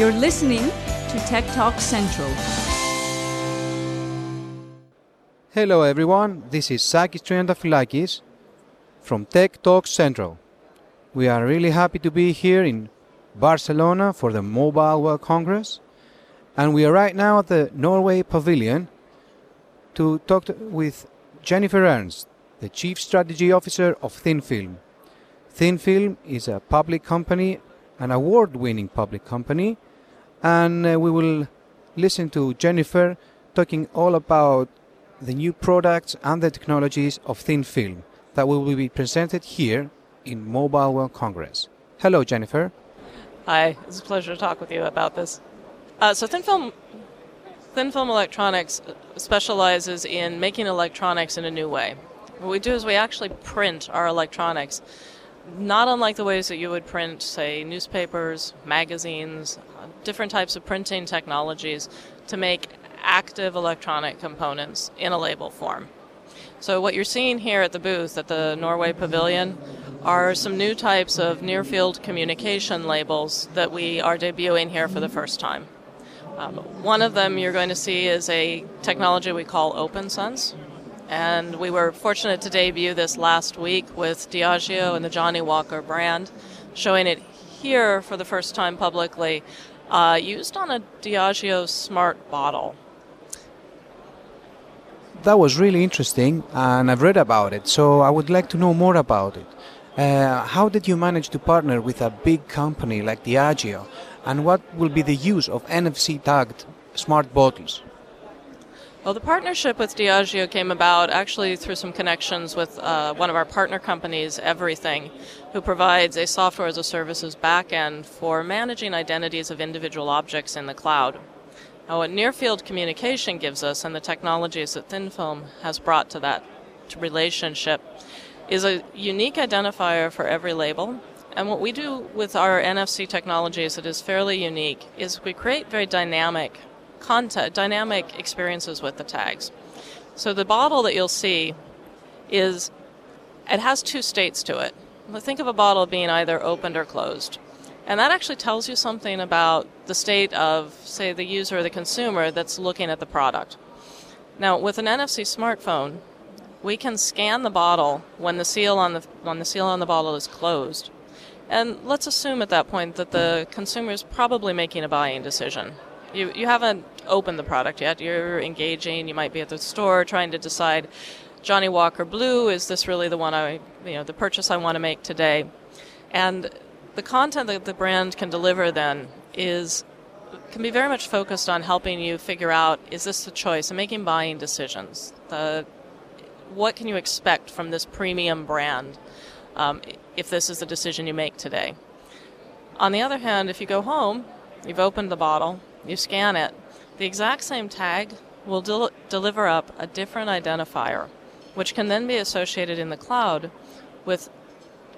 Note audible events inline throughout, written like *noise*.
You're listening to Tech Talk Central. Hello everyone, this is Sakis Triantafilakis from Tech Talk Central. We are really happy to be here in Barcelona for the Mobile World Congress and we are right now at the Norway Pavilion to talk to, with Jennifer Ernst, the Chief Strategy Officer of Thin Film. Thin Film is a public company, an award winning public company and uh, we will listen to Jennifer talking all about the new products and the technologies of thin film that will be presented here in Mobile World Congress. Hello, Jennifer. Hi, it's a pleasure to talk with you about this. Uh, so, thin film, thin film electronics specializes in making electronics in a new way. What we do is we actually print our electronics not unlike the ways that you would print, say, newspapers, magazines, different types of printing technologies to make active electronic components in a label form. So, what you're seeing here at the booth at the Norway Pavilion are some new types of near field communication labels that we are debuting here for the first time. Um, one of them you're going to see is a technology we call OpenSense, and we were fortunate to debut this last week with Diageo and the Johnnie Walker brand, showing it here for the first time publicly, uh, used on a Diageo smart bottle. That was really interesting, and I've read about it, so I would like to know more about it. Uh, how did you manage to partner with a big company like Diageo, and what will be the use of NFC tagged smart bottles? Well, the partnership with Diageo came about actually through some connections with uh, one of our partner companies, EVRYTHNG, who provides a software as a services backend for managing identities of individual objects in the cloud. Now, what near field communication gives us and the technologies that Thin Film has brought to that relationship is a unique identifier for every label. And what we do with our NFC technologies that is fairly unique is we create very dynamic content, dynamic experiences with the tags. So the bottle that you'll see is it has two states to it. Think of a bottle being either opened or closed. And that actually tells you something about the state of, say, the user or the consumer that's looking at the product. Now, with an NFC smartphone, we can scan the bottle when the seal on the when the seal on the bottle is closed. And let's assume at that point that the consumer is probably making a buying decision. You, you haven't opened the product yet. You're engaging. You might be at the store trying to decide Johnnie Walker Blue, is this really the one I, you know, the purchase I want to make today? And the content that the brand can deliver then is can be very much focused on helping you figure out is this the choice and making buying decisions. The what can you expect from this premium brand um, if this is the decision you make today? On the other hand, if you go home, you've opened the bottle, you scan it, the exact same tag will del- deliver up a different identifier, which can then be associated in the cloud with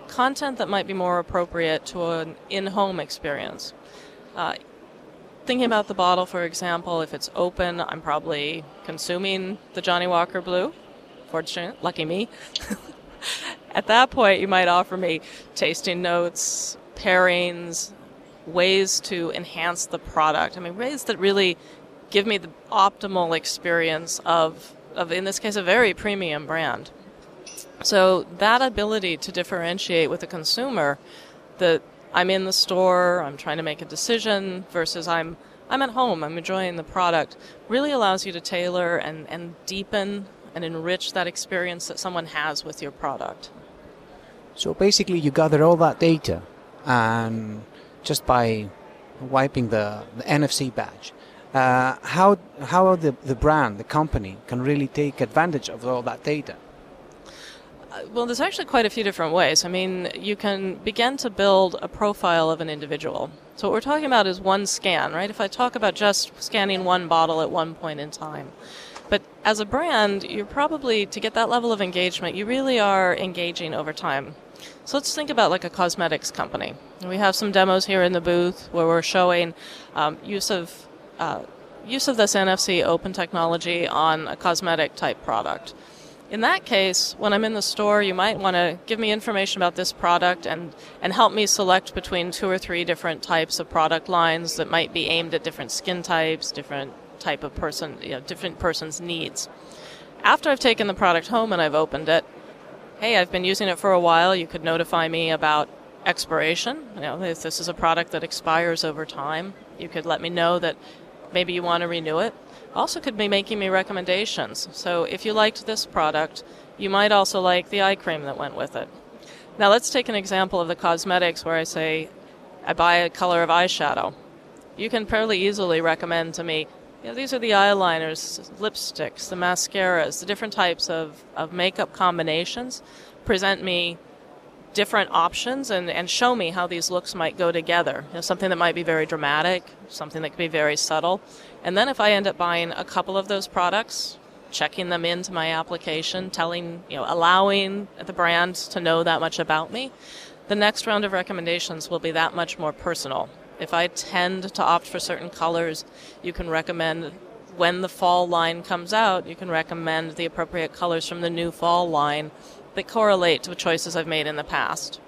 content that might be more appropriate to an in home experience. Uh, thinking about the bottle, for example, if it's open, I'm probably consuming the Johnnie Walker Blue. Fortunate, lucky me. *laughs* At that point, you might offer me tasting notes, pairings, ways to enhance the product. I mean, ways that really give me the optimal experience of, of in this case, a very premium brand. So that ability to differentiate with the consumer that I'm in the store, I'm trying to make a decision versus I'm I'm at home, I'm enjoying the product, really allows you to tailor and, and deepen and enrich that experience that someone has with your product. So basically you gather all that data and just by wiping the, the NFC badge. Uh, how how the, the brand, the company, can really take advantage of all that data? Uh, well, there's actually quite a few different ways. I mean, you can begin to build a profile of an individual. So, what we're talking about is one scan, right? If I talk about just scanning one bottle at one point in time. But as a brand, you're probably, to get that level of engagement, you really are engaging over time. So let's think about like a cosmetics company. We have some demos here in the booth where we're showing um, use of uh, use of this NFC open technology on a cosmetic type product. In that case, when I'm in the store, you might want to give me information about this product and, and help me select between two or three different types of product lines that might be aimed at different skin types, different type of person, you know, different person's needs. After I've taken the product home and I've opened it, hey, I've been using it for a while, you could notify me about expiration. You know, if this is a product that expires over time, you could let me know that maybe you want to renew it also could be making me recommendations. So if you liked this product, you might also like the eye cream that went with it. Now let's take an example of the cosmetics where I say I buy a color of eyeshadow. You can fairly easily recommend to me, know, these are the eyeliners, lipsticks, the mascaras, the different types of, of makeup combinations. Present me different options and, and show me how these looks might go together. You know, something that might be very dramatic, something that could be very subtle. And then if I end up buying a couple of those products, checking them into my application, telling, you know, allowing the brand to know that much about me, the next round of recommendations will be that much more personal. If I tend to opt for certain colors, you can recommend when the fall line comes out, you can recommend the appropriate colors from the new fall line that correlate to choices I've made in the past.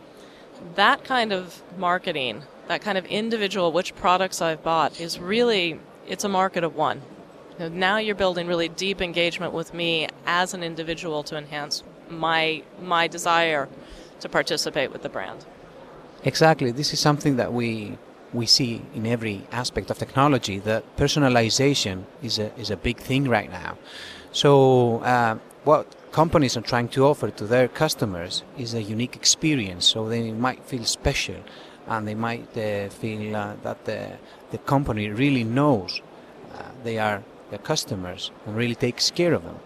That kind of marketing, that kind of individual which products I've bought is really it's a market of one. Now you're building really deep engagement with me as an individual to enhance my my desire to participate with the brand. Exactly. This is something that we we see in every aspect of technology. That personalization is a is a big thing right now. So uh, what companies are trying to offer to their customers is a unique experience. So they might feel special, and they might uh, feel uh, that the the company really knows uh, they are their customers and really takes care of them.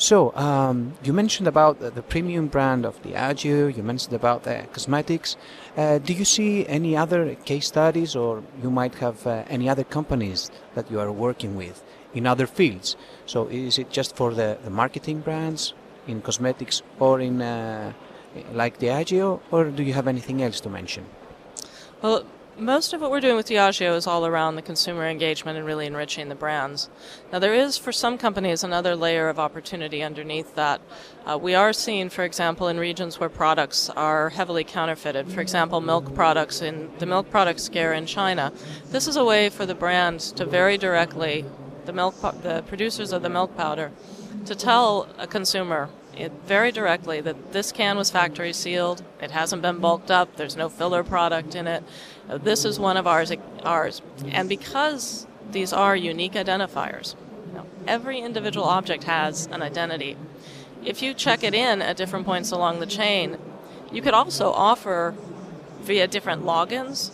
So um, you mentioned about the, the, premium brand of Diageo. You mentioned about the cosmetics. Uh, do you see any other case studies, or you might have uh, any other companies that you are working with in other fields? So is it just for the, the marketing brands in cosmetics or in uh, like Diageo, or do you have anything else to mention? Well, most of what we're doing with Diageo is all around the consumer engagement and really enriching the brands. Now, there is for some companies another layer of opportunity underneath that. Uh, we are seeing, for example, in regions where products are heavily counterfeited, for example, milk products in the milk product scare in China. This is a way for the brands to very directly, the milk, the producers of the milk powder, to tell a consumer it very directly that this can was factory sealed, it hasn't been bulked up, there's no filler product in it, uh, this is one of ours, ours. And because these are unique identifiers, you know, every individual object has an identity. If you check it in at different points along the chain, you could also offer via different logins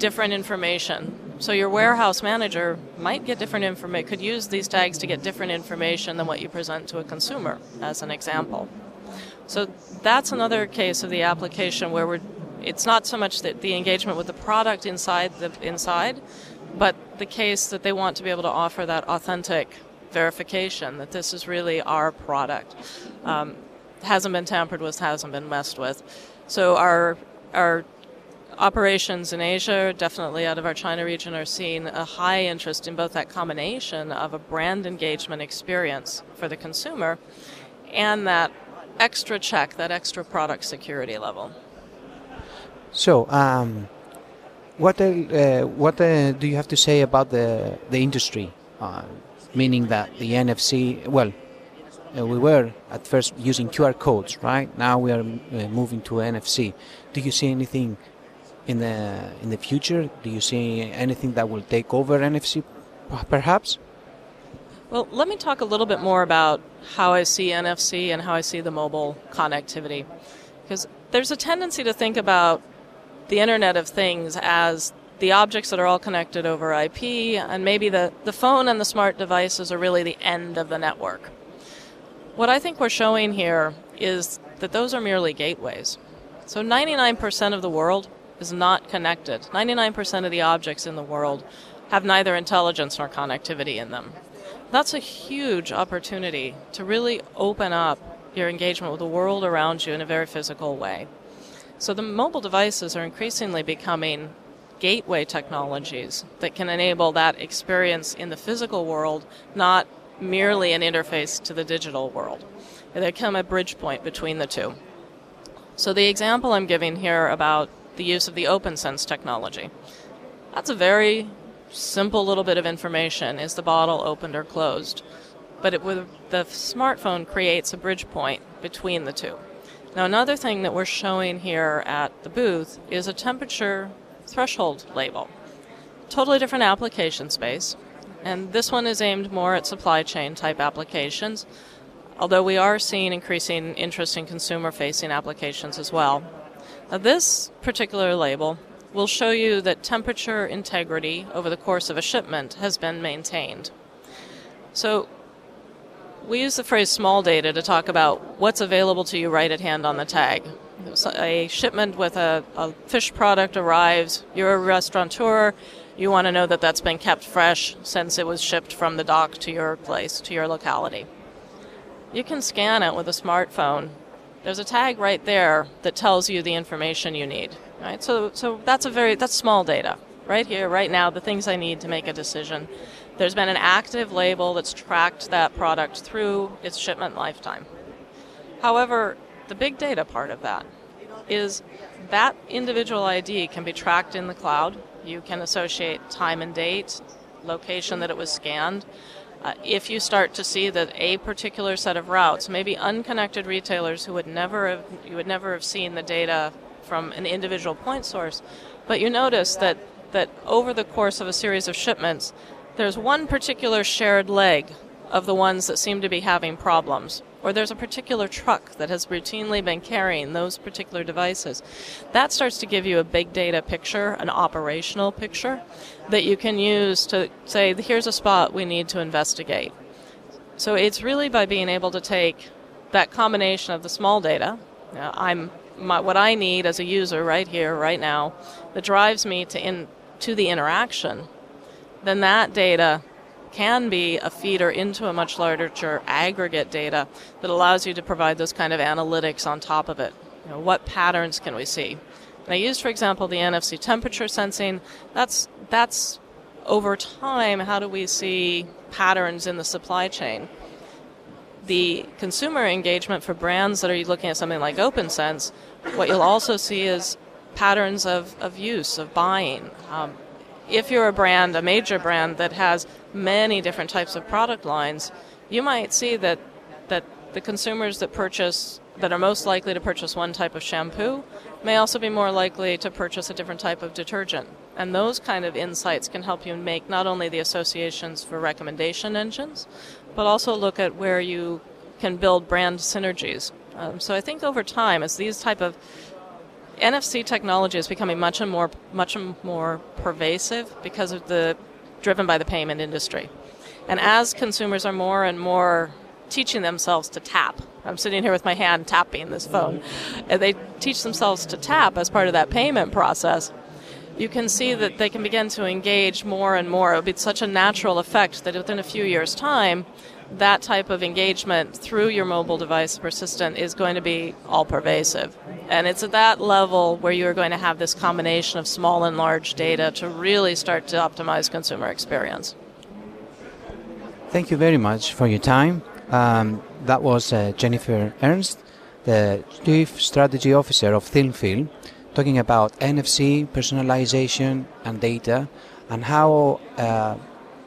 different information. So your warehouse manager might get different information, could use these tags to get different information than what you present to a consumer, as an example. So that's another case of the application where we're it's not so much that the engagement with the product inside the inside, but the case that they want to be able to offer that authentic verification that this is really our product. Um, hasn't been tampered with, hasn't been messed with. So our our operations in Asia, definitely out of our China region, are seeing a high interest in both that combination of a brand engagement experience for the consumer and that extra check, that extra product security level. So, um, what uh, what uh, do you have to say about the the industry? Uh, meaning that the NFC, well, uh, we were at first using QR codes, right? Now we are uh, moving to NFC. Do you see anything in the in the future? Do you see anything that will take over NFC, perhaps? Well, let me talk a little bit more about how I see NFC and how I see the mobile connectivity, because there's a tendency to think about the Internet of Things as the objects that are all connected over IP, and maybe the, the phone and the smart devices are really the end of the network. What I think we're showing here is that those are merely gateways. So 99% of the world is not connected. 99% of the objects in the world have neither intelligence nor connectivity in them. That's a huge opportunity to really open up your engagement with the world around you in a very physical way. So the mobile devices are increasingly becoming gateway technologies that can enable that experience in the physical world, not merely an interface to the digital world. They become a bridge point between the two. So the example I'm giving here about the use of the OpenSense technology. That's a very simple little bit of information. Is the bottle opened or closed? But it, the smartphone creates a bridge point between the two. Now, another thing that we're showing here at the booth is a temperature threshold label. Totally different application space, and this one is aimed more at supply chain type applications, although we are seeing increasing interest in consumer facing applications as well. Now, this particular label will show you that temperature integrity over the course of a shipment has been maintained. So, we use the phrase small data to talk about what's available to you right at hand on the tag. A shipment with a, a fish product arrives, you're a restaurateur, you want to know that that's been kept fresh since it was shipped from the dock to your place, to your locality. You can scan it with a smartphone. There's a tag right there that tells you the information you need. Right? So, so that's a very that's small data. Right here, right now, the things I need to make a decision. There's been an active label that's tracked that product through its shipment lifetime. However, the big data part of that is that individual ID can be tracked in the cloud. You can associate time and date, location that it was scanned. Uh, if you start to see that a particular set of routes, maybe unconnected retailers who would never have you would never have seen the data from an individual point source, but you notice that that over the course of a series of shipments, there's one particular shared leg of the ones that seem to be having problems, or there's a particular truck that has routinely been carrying those particular devices. That starts to give you a big data picture, an operational picture, that you can use to say, here's a spot we need to investigate. So it's really by being able to take that combination of the small data. I'm my, what I need as a user right here, right now, that drives me to in to the interaction then that data can be a feeder into a much larger aggregate data that allows you to provide those kind of analytics on top of it. You know, what patterns can we see? And I used, for example, the NFC temperature sensing. That's that's over time. How do we see patterns in the supply chain? The consumer engagement for brands that are looking at something like OpenSense, what you'll also see is patterns of, of use, of buying. Um, if you're a brand, a major brand that has many different types of product lines, you might see that that the consumers that purchase that are most likely to purchase one type of shampoo may also be more likely to purchase a different type of detergent. And those kind of insights can help you make not only the associations for recommendation engines, but also look at where you can build brand synergies. Um, so I think over time, as these type of NFC technology is becoming much and more much and more pervasive because of the driven by the payment industry. And as consumers are more and more teaching themselves to tap, I'm sitting here with my hand tapping this phone, and they teach themselves to tap as part of that payment process. You can see that they can begin to engage more and more. It would be such a natural effect that within a few years' time, that type of engagement through your mobile device persistent is going to be all pervasive. And it's at that level where you're going to have this combination of small and large data to really start to optimize consumer experience. Thank you very much for your time. Um, that was uh, Jennifer Ernst, the Chief Strategy Officer of ThinFilm, talking about NFC, personalization, and data, and how uh,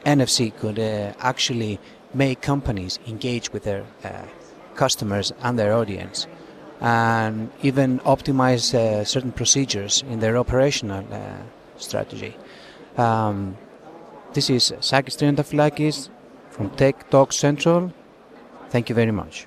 NFC could uh, actually make companies engage with their uh, customers and their audience and even optimize uh, certain procedures in their operational uh, strategy. Um, this is Sakis Triantafylakis from Tech Talk Central. Thank you very much.